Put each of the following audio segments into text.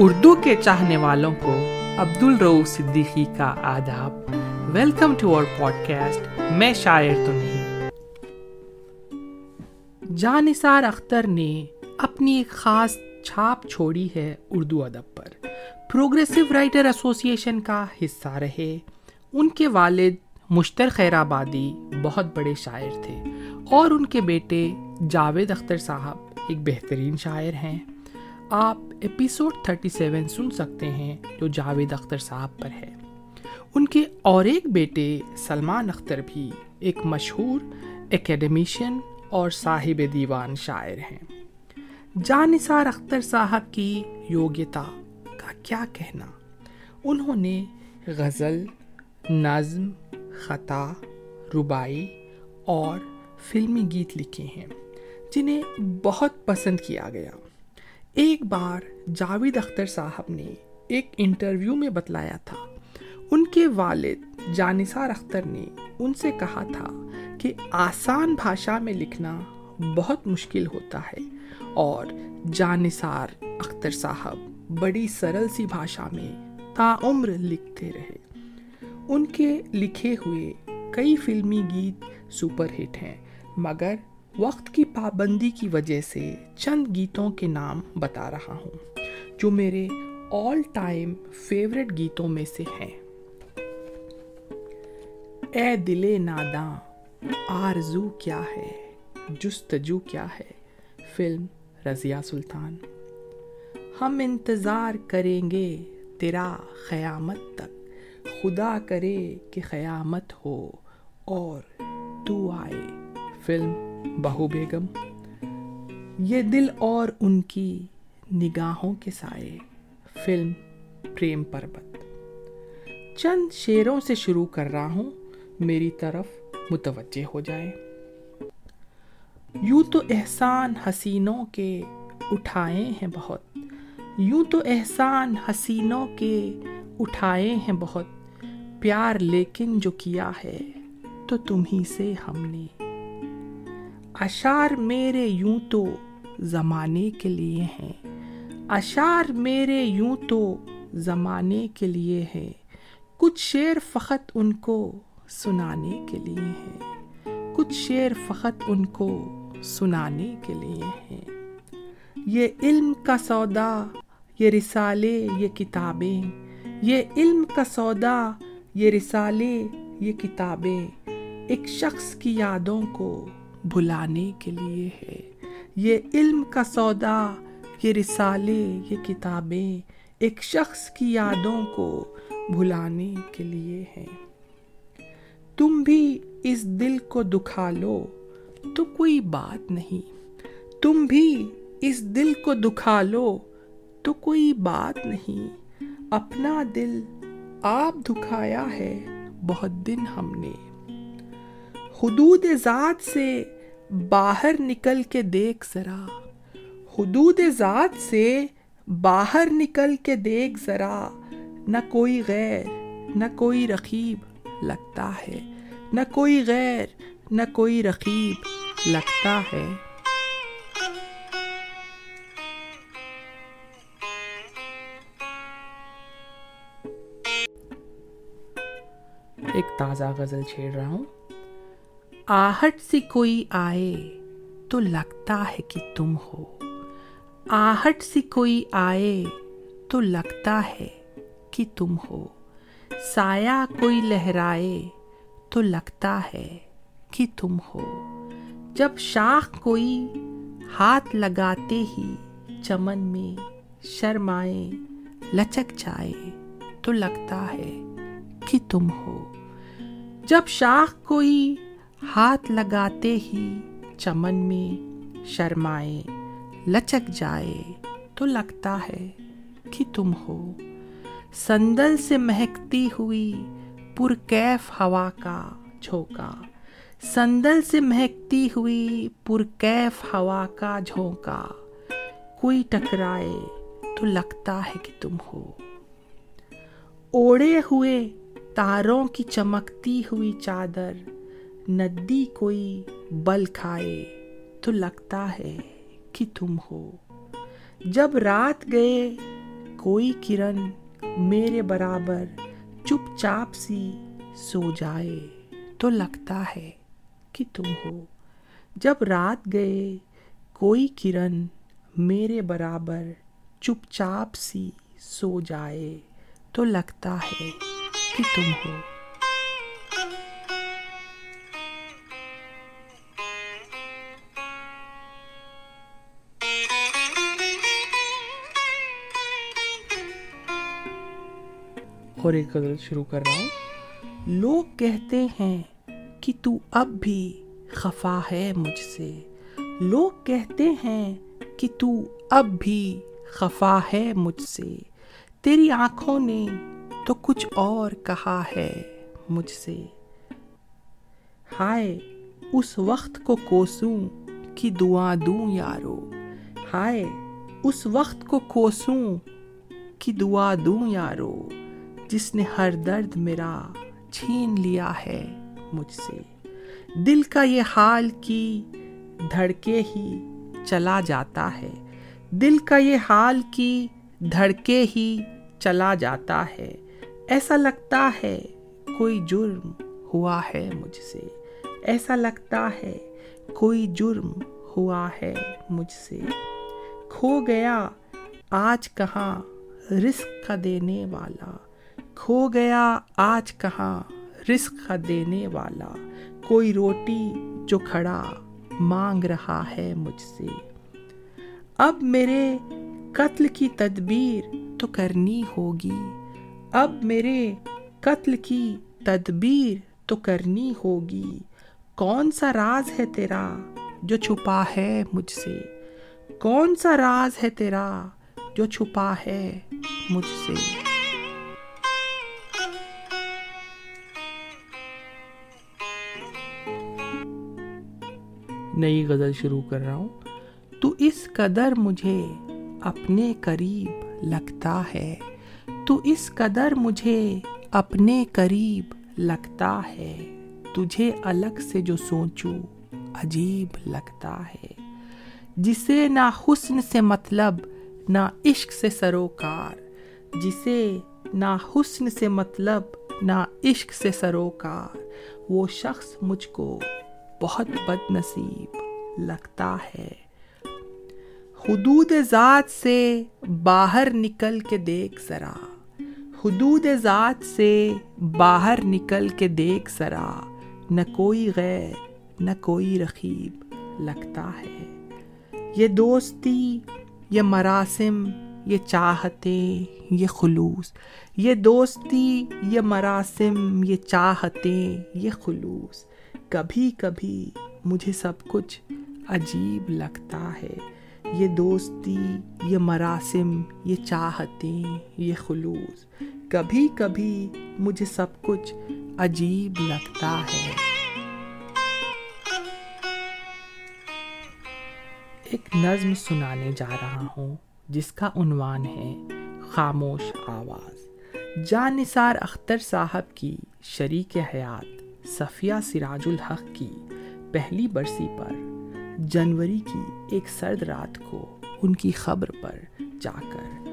اردو کے چاہنے والوں کو عبد الرو صدیقی کا آداب۔ Welcome to our podcast میں شاعر تو نہیں۔ جانثار اختر نے اپنی ایک خاص چھاپ چھوڑی ہے اردو ادب پر۔ پروگریسو رائٹر ایسوسیشن کا حصہ رہے۔ ان کے والد مشتر خیر آبادی بہت بڑے شاعر تھے اور ان کے بیٹے جاوید اختر صاحب ایک بہترین شاعر ہیں۔ آپ ایپیسوڈ 37 سن سکتے ہیں جو جاوید اختر صاحب پر ہے۔ ان کے اور ایک بیٹے سلمان اختر بھی ایک مشہور اکیڈمیشین اور صاحب دیوان شاعر ہیں۔ جانثار اختر صاحب کی یوگیتا کا کیا کہنا؟ انہوں نے غزل، نظم، خطا ربائی اور فلمی گیت لکھے ہیں، جنہیں بہت پسند کیا گیا۔ ایک بار جاوید اختر صاحب نے ایک انٹرویو میں بتلایا تھا۔ ان کے والد جانثار اختر نے ان سے کہا تھا کہ آسان بھاشا میں لکھنا بہت مشکل ہوتا ہے اور جانثار اختر صاحب بڑی سرل سی بھاشا میں تعمر لکھتے رہے۔ ان کے لکھے ہوئے کئی فلمی گیت سپر ہٹ ہیں، مگر وقت کی پابندی کی وجہ سے چند گیتوں کے نام بتا رہا ہوں، جو میرے آل ٹائم فیوریٹ گیتوں میں سے ہیں۔ اے دل ناداں آرزو کیا ہے؟ جستجو کیا ہے؟ فلم رضیہ سلطان۔ ہم انتظار کریں گے تیرا قیامت تک۔ خدا کرے کہ قیامت ہو اور تو آئے۔ فلم بہو بیگم، یہ دل اور ان کی نگاہوں کے سائے فلم پریم پربت۔ چند شیروں سے شروع کر رہا ہوں، میری طرف متوجہ ہو جائے یوں تو احسان حسینوں کے اٹھائے ہیں بہت۔ یوں تو احسان حسینوں کے اٹھائے ہیں بہت۔ پیار لیکن جو کیا ہے، تو تم ہی سے ہم نے۔ اشار میرے یوں تو زمانے کے لیے ہیں۔ اشار میرے یوں تو زمانے کے لیے ہے کچھ شعر فقط ان کو سنانے کے لیے ہیں۔ کچھ شعر فقط ان کو سنانے کے لیے ہیں۔ یہ علم کا سودا، یہ رسالے، یہ کتابیں۔ یہ علم کا سودا، یہ رسالے، یہ کتابیں۔ ایک شخص کی یادوں کو بھلانے کے لیے ہے۔ یہ علم کا سودا، یہ رسالے، یہ کتابیں ایک شخص کی یادوں کو بھلانے کے لیے ہے تم بھی اس دل کو دکھا لو تو کوئی بات نہیں۔ تم بھی اس دل کو دکھا لو تو کوئی بات نہیں۔ اپنا دل آپ دکھایا ہے، بہت دن ہم نے۔ حدود ذات سے باہر نکل کے دیکھ ذرا۔ حدود ذات سے باہر نکل کے دیکھ ذرا۔ نہ کوئی غیر، نہ کوئی رقیب لگتا ہے۔ نہ کوئی غیر، نہ کوئی رقیب لگتا ہے۔ ایک تازہ غزل چھیڑ رہا ہوں۔ آہٹ سے کوئی آئے تو لگتا ہے کہ تم ہو۔ آہٹ سے کوئی آئے تو لگتا ہے کہ تم ہو۔ سایہ کوئی لہرائے تو لگتا ہے کہ تم ہو۔ جب شاخ کوئی ہاتھ لگاتے ہی چمن میں شرمائے، لچک جائے تو لگتا ہے کہ تم ہو۔ جب شاخ کوئی ہاتھ لگاتے ہی چمن میں شرمائے، لچک جائے تو لگتا ہے کہ تم ہو۔ سندل سے مہکتی ہوئی پرکیف ہوا کا جھونکا۔ سندل سے مہکتی ہوئی پرکیف ہوا کا جھونکا۔ کوئی ٹکرائے تو لگتا ہے کہ تم ہو۔ اوڑے ہوئے تاروں کی چمکتی ہوئی چادر ندی کوئی بل کھائے تو لگتا ہے کہ تم ہو۔ جب رات گئے، کوئی کرن میرے برابر چپ چاپ سی سو جائے تو لگتا ہے کہ تم ہو۔ جب رات گئے، کوئی کرن میرے برابر چپ چاپ سی سو جائے تو لگتا ہے کہ تم ہو۔ اور ایک غزل شروع کر رہا ہوں۔ لوگ کہتے ہیں کہ تو اب بھی خفا ہے مجھ سے۔ لوگ کہتے ہیں کہ تو اب بھی خفا ہے مجھ سے۔ تیری آنکھوں نے تو کچھ اور کہا ہے مجھ سے۔ ہائے، اس وقت کو کوسوں کی دعا دوں یارو۔ ہائے، اس وقت کو کوسوں کی دعا دوں یارو۔ جس نے ہر درد میرا چھین لیا ہے مجھ سے۔ دل کا یہ حال کی دھڑکے ہی چلا جاتا ہے۔ دل کا یہ حال کی دھڑکے ہی چلا جاتا ہے۔ ایسا لگتا ہے کوئی جرم ہوا ہے مجھ سے۔ ایسا لگتا ہے کوئی جرم ہوا ہے مجھ سے۔ کھو گیا آج کہاں رزق کا دینے والا۔ کھو گیا آج کہاں رزق کا دینے والا کوئی روٹی جو کھڑا مانگ رہا ہے مجھ سے۔ اب میرے قتل کی تدبیر تو کرنی ہوگی۔ اب میرے قتل کی تدبیر تو کرنی ہوگی۔ کون سا راز ہے تیرا جو چھپا ہے مجھ سے؟ کون سا راز ہے تیرا جو چھپا ہے مجھ سے؟ نئی غزل شروع کر رہا ہوں۔ تو اس قدر مجھے اپنے قریب لگتا ہے۔ تو اس قدر مجھے اپنے قریب لگتا ہے۔ تجھے الگ سے جو سوچوں، عجیب لگتا ہے۔ جسے نہ حسن سے مطلب نہ عشق سے سروکار۔ جسے نہ حسن سے مطلب نہ عشق سے سروکار۔ وہ شخص مجھ کو بہت بد نصیب لگتا ہے۔ حدود ذات سے باہر نکل کے دیکھ ذرا۔ حدود ذات سے باہر نکل کے دیکھ ذرا۔ نہ کوئی غیر، نہ کوئی رقیب لگتا ہے۔ یہ دوستی، یہ مراسم، یہ چاہتیں، یہ خلوص۔ یہ دوستی، یہ مراسم، یہ چاہتیں، یہ خلوص۔ کبھی کبھی مجھے سب کچھ عجیب لگتا ہے۔ یہ دوستی، یہ مراسم، یہ چاہتیں، یہ خلوص۔ کبھی کبھی مجھے سب کچھ عجیب لگتا ہے۔ ایک نظم سنانے جا رہا ہوں، جس کا عنوان ہے خاموش آواز۔ جان نثار اختر صاحب کی شریک حیات۔ صفیہ سراج الحق کی پہلی برسی پر جنوری کی ایک سرد رات کو ان کی خبر پر جا کر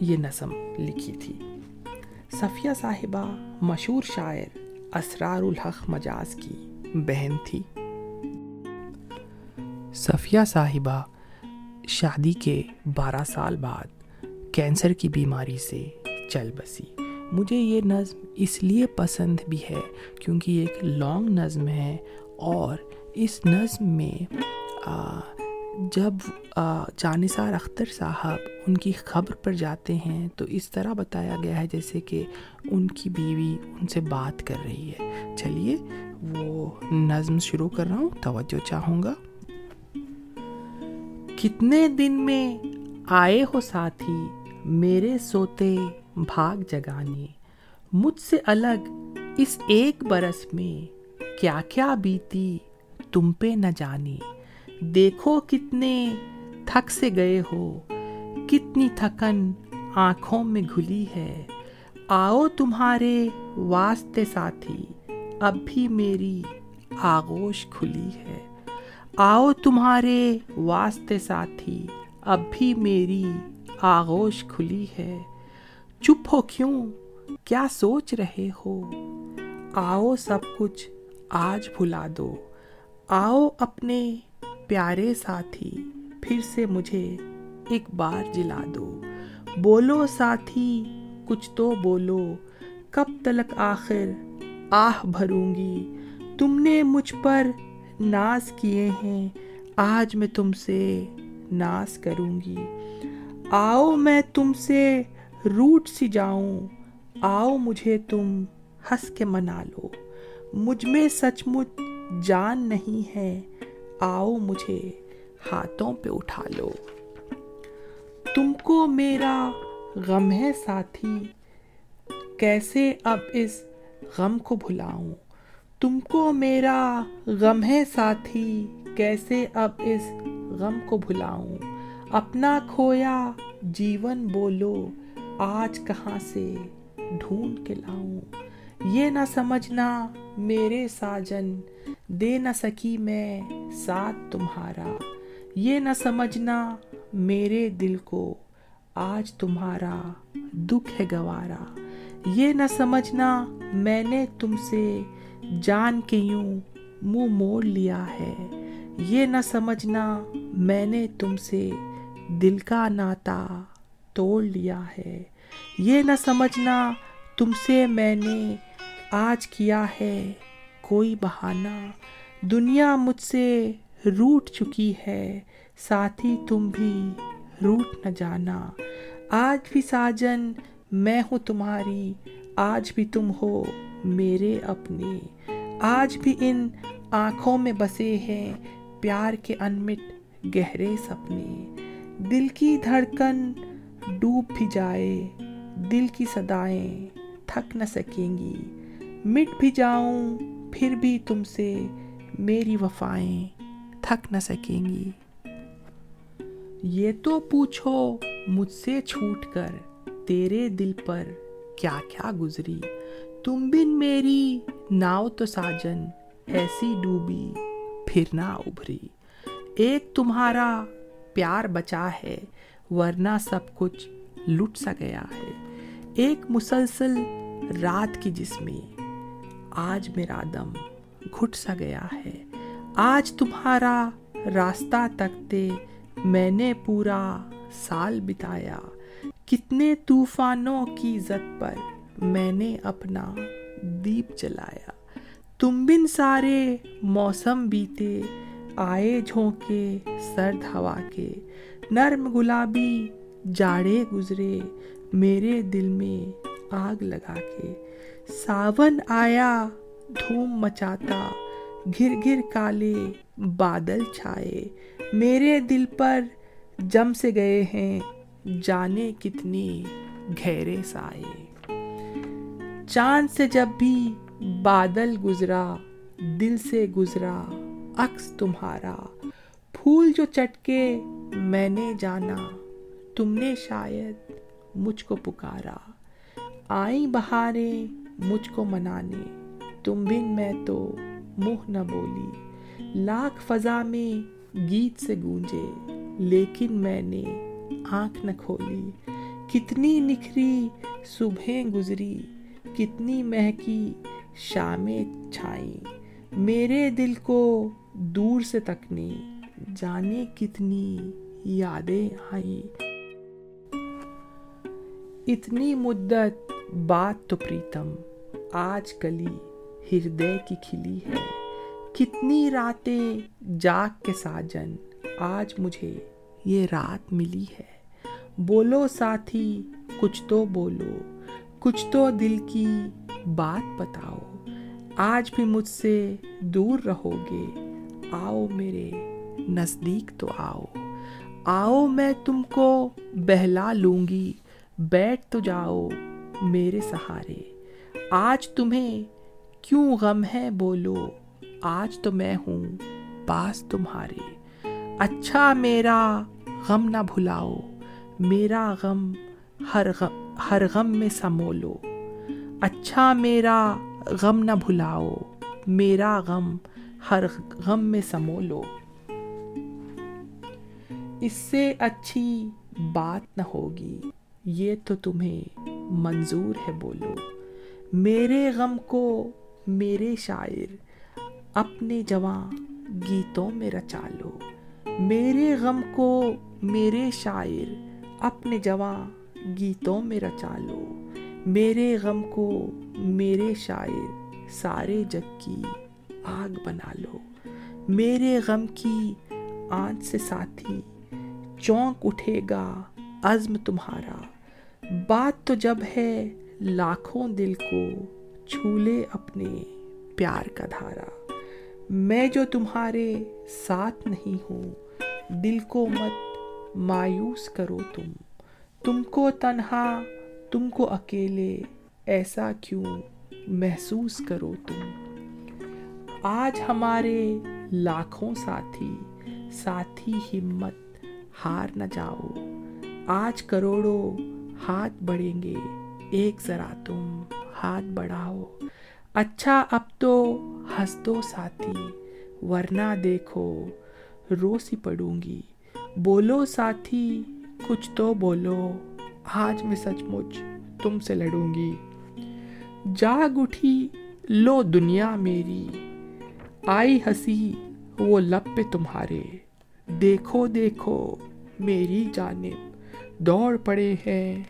یہ نظم لکھی تھی۔ صفیہ صاحبہ مشہور شاعر اسرار الحق مجاز کی بہن تھی۔ صفیہ صاحبہ شادی کے بارہ سال بعد کینسر کی بیماری سے چل بسی۔ مجھے یہ نظم اس لیے پسند بھی ہے کیونکہ یہ ایک لانگ نظم ہے اور اس نظم میں جب جانثار اختر صاحب ان کی خبر پر جاتے ہیں تو اس طرح بتایا گیا ہے جیسے کہ ان کی بیوی ان سے بات کر رہی ہے۔ چلیے، وہ نظم شروع کر رہا ہوں، توجہ چاہوں گا۔ کتنے دن میں آئے ہو ساتھی، میرے سوتے بھاگ جگانے۔ مجھ سے الگ اس ایک برس میں کیا کیا بیتی تم پہ نہ جانے۔ دیکھو کتنے تھک سے گئے ہو، کتنی تھکن آنکھوں میں گھلی ہے۔ آؤ تمہارے واسطے ساتھی، اب بھی میری آغوش کھلی ہے۔ آؤ تمہارے واسطے ساتھی، اب بھی میری آغوش کھلی ہے۔ چپ ہو کیوں؟ کیا سوچ رہے ہو؟ آؤ سب کچھ آج بھلا دو۔ آؤ اپنے پیارے ساتھی پھر سے مجھے ایک بار جلا دو۔ بولو ساتھی، کچھ تو بولو۔ کب تلک آخر آہ بھروں گی؟ تم نے مجھ پر ناز کیے ہیں۔ آج میں تم سے ناز کروں گی۔ آؤ میں تم سے روٹ سی جاؤں، آؤ مجھے تم ہنس کے منا لو۔ مجھ میں سچ مچ جان نہیں ہے، آؤ مجھے ہاتھوں پہ اٹھا لو۔ تم کو میرا غم ہے ساتھی، کیسے اب اس غم کو بھلاؤں؟ تم کو میرا غم ہے ساتھی، کیسے اب اس غم کو بھلاؤں؟ اپنا کھویا، جیون بولو۔ آج کہاں سے ڈھونڈ کے لاؤں؟ یہ نہ سمجھنا میرے ساجن، دے نہ سکی میں ساتھ تمہارا۔ یہ نہ سمجھنا میرے دل کو، آج تمہارا دکھ ہے گوارا۔ یہ نہ سمجھنا میں نے تم سے جان کے یوں منہ موڑ لیا ہے۔ یہ نہ سمجھنا میں نے تم سے دل کا ناتا۔ توڑ لیا ہے۔ یہ نہ سمجھنا تم سے میں نے آج کیا ہے۔ کوئی بہانہ۔ دنیا مجھ سے روٹ چکی ہے۔ ساتھی تم بھی روٹ نہ جانا۔ آج بھی ساجن میں ہوں تمہاری۔ آج بھی تم ہو میرے اپنے۔ آج بھی ان آنکھوں میں بسے ہیں پیار کے انمٹ گہرے سپنے۔ دل کی دھڑکن ڈوب بھی جائے، دل کی صدائیں تھک نہ سکیں گی۔ مٹ بھی جاؤں، پھر بھی تم سے میری وفائیں تھک نہ سکیں گی۔ یہ تو پوچھو مجھ سے چھوٹ کر، تیرے دل پر کیا کیا گزری۔ تم بن میری ناؤ تو ساجن، ایسی ڈوبی پھر نہ ابھری۔ ایک تمہارا پیار بچا ہے ورنہ سب کچھ لٹ سا گیا ہے۔ ایک مسلسل رات کی جس میں آج میرا دم گھٹ سا گیا ہے۔ آج تمہارا راستہ تکتے میں نے پورا سال بتایا۔ کتنے طوفانوں کی عزت پر میں نے اپنا دیپ جلایا۔ تم بن سارے موسم بیتے، آئے جھونکے سرد ہوا کے۔ نرم گلابی جاڑے گزرے، میرے دل میں آگ لگا کے۔ ساون آیا، دھوم مچاتا، گھر گھر کالے بادل چھائے۔ میرے دل پر جم سے گئے ہیں، جانے کتنی گہرے سائے۔ چاند سے جب بھی بادل گزرا، دل سے گزرا عکس تمہارا۔ پھول جو چٹکے میں نے جانا، تم نے شاید مجھ کو پکارا۔ آئیں بہاریں مجھ کو منانے، تم بن میں تو منہ نہ بولی۔ لاکھ فضا میں گیت سے گونجے، لیکن میں نے آنکھ نہ کھولی۔ کتنی نکھری صبح گزری، کتنی مہکی شامیں چھائیں۔ میرے دل کو دور سے تکنے جانے کتنی یادیں آئیں۔ اتنی مدت بات تو پریتم، آج کلی ہردے کی کھلی ہے۔ کتنی راتیں جاگ کے ساجن، آج مجھے یہ رات ملی ہے۔ بولو ساتھی، کچھ تو بولو، کچھ تو دل کی بات بتاؤ۔ آج بھی مجھ سے دور رہو گے۔ آؤ میرے نزدیک تو آؤ۔ آؤ میں تم کو بہلا لوں گی بیٹھ تو جاؤ میرے سہارے۔ آج تمہیں کیوں غم ہے بولو، آج تو میں ہوں پاس تمہارے۔ اچھا میرا غم نہ بھلاؤ، میرا غم ہر غم ہر غم میں سمولو۔ اچھا میرا غم نہ بھلاؤ، میرا غم ہر غم میں سمولو۔ اس سے اچھی بات نہ ہوگی۔ یہ تو تمہیں منظور ہے بولو۔ میرے غم کو میرے شاعر اپنے جواں گیتوں میں رچا لو۔ میرے غم کو میرے شاعر اپنے جواں گیتوں میں رچا لو۔ میرے غم کو میرے شاعر سارے جگ کی آگ بنا لو۔ میرے غم کی آنچ سے ساتھی چونک اٹھے گا عزم تمہارا۔ بات تو جب ہے لاکھوں دل کو چھولے اپنے پیار کا دھارا۔ میں جو تمہارے ساتھ نہیں ہوں، دل کو مت مایوس کرو تم۔ تم کو تنہا، تم کو اکیلے ایسا کیوں محسوس کرو تم؟ آج ہمارے لاکھوں ساتھی ساتھی ہمت ہار نہ جاؤ۔ آج کروڑوں ہاتھ بڑھیں گے۔ ایک ذرا تم ہاتھ بڑھاؤ۔ اچھا اب تو ہنس دو ساتھی، ورنہ دیکھو روسی پڑوں گی۔ بولو ساتھی، کچھ تو بولو۔ آج میں سچ مچ تم سے لڑوں گی۔ جاگ اٹھی، لو دنیا میری۔ آئی ہنسی، وہ لب پہ تمہارے۔ دیکھو دیکھو، میری جانب دوڑ پڑے ہیں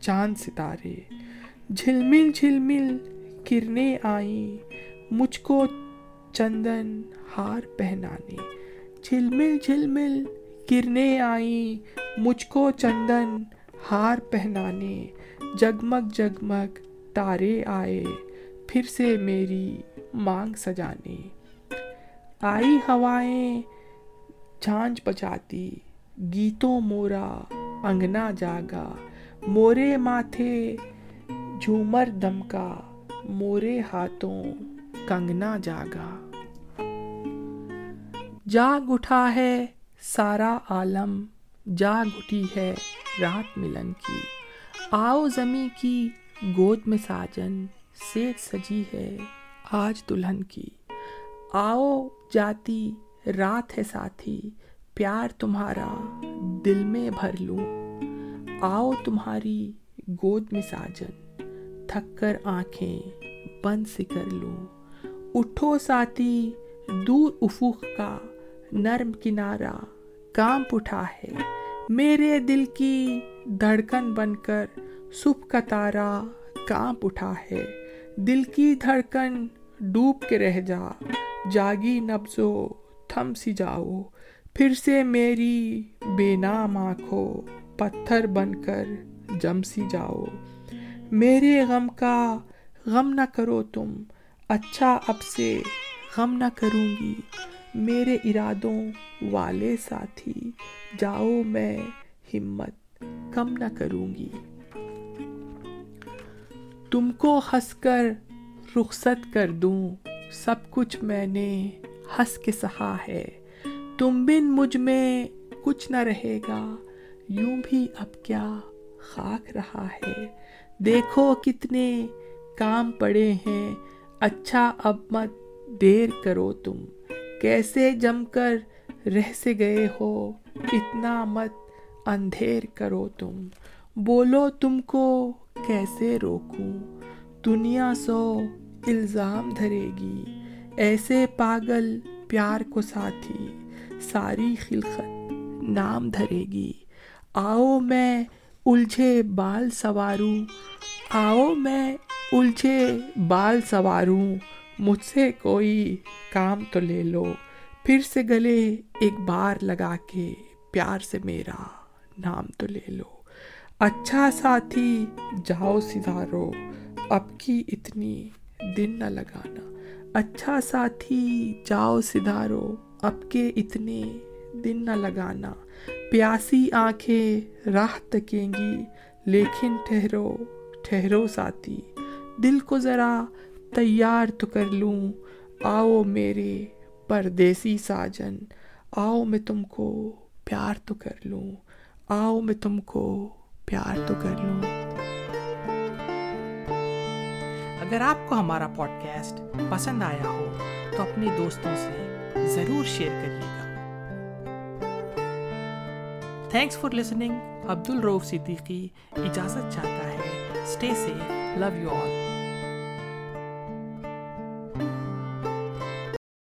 چاند ستارے۔ جھلمل جھلمل کرنے آئیں مجھ کو چندن ہار پہنانے۔ جھلمل جھلمل کرنے آئیں مجھ کو چندن ہار پہنانے۔ جگمگ جگمگ تارے آئے پھر سے میری مانگ سجانے۔ آئی ہوائیں جھانج بجاتی گیتوں مورا، انگنا جاگا، مورے ماتھے جھومر دم کا مورے ہاتھوں کنگنا جاگا۔ جاگ اٹھا ہے سارا عالم، جاگ اٹھی ہے رات ملن کی۔ آؤ زمیں کی گود میں ساجن سے سجی ہے آج دلہن کی۔ آؤ جاتی رات ہے ساتھی پیار تمہارا دل میں بھر لوں آؤ تمہاری گود میں ساجن تھک کر آنکھیں بند سے کر لوں اٹھو ساتھی دور افق کا نرم کنارا کام اٹھا ہے میرے دل کی دھڑکن بن کر صبح کا تارا کانپ اٹھا ہے دل کی دھڑکن ڈوب کے رہ جا جاگی نبزو تھم سی جاؤ۔ پھر سے میری بے نام آنکھوں پتھر بن کر جم سی جاؤ۔ میرے غم کا غم نہ کرو تم اچھا اب سے غم نہ کروں گی۔ میرے ارادوں والے ساتھی، جاؤ میں ہمت کم نہ کروں گی۔ تم کو ہنس کر رخصت کر دوں، سب کچھ میں نے ہنس کے سہا ہے۔ تم بن مجھ میں کچھ نہ رہے گا، یوں بھی اب کیا خاک رہا ہے۔ دیکھو کتنے کام پڑے ہیں اچھا اب مت دیر کرو تم۔ کیسے جم کر رہ سے گئے ہو، اتنا مت اندھیر کرو تم۔ بولو تم کو کیسے روکوں؟ دنیا سو الزام دھرے گی۔ ایسے پاگل پیار کو ساتھی، ساری خلقت نام دھرے گی۔ آؤ میں الجھے بال سواروں، آؤ میں الجھے بال سواروں، مجھ سے کوئی کام تو لے لو۔ پھر سے گلے ایک بار لگا کے پیار سے میرا نام تو لے لو۔ اچھا ساتھی، جاؤ سدھارو اب کی اتنی دن نہ لگانا۔ اچھا ساتھی، جاؤ سدھارو، اب کے اتنے دن نہ لگانا۔ پیاسی آنکھیں راہ تکیں گی لیکن ٹھہرو ٹھہرو ساتھی۔ دل کو ذرا تیار تو کر لوں۔ آؤ میرے پردیسی ساجن، آؤ میں تم کو پیار تو کر لوں۔ آؤ میں تم کو پیار تو کر لوں۔ اگر آپ کو ہمارا پوڈ کاسٹ پسند آیا ہو، تو اپنے دوستوں سے ضرور شیئر کریے گا۔ تھینکس فار لسننگ عبد الروف صدیقی اجازت چاہتا ہے۔ اسٹے سے لو یو آل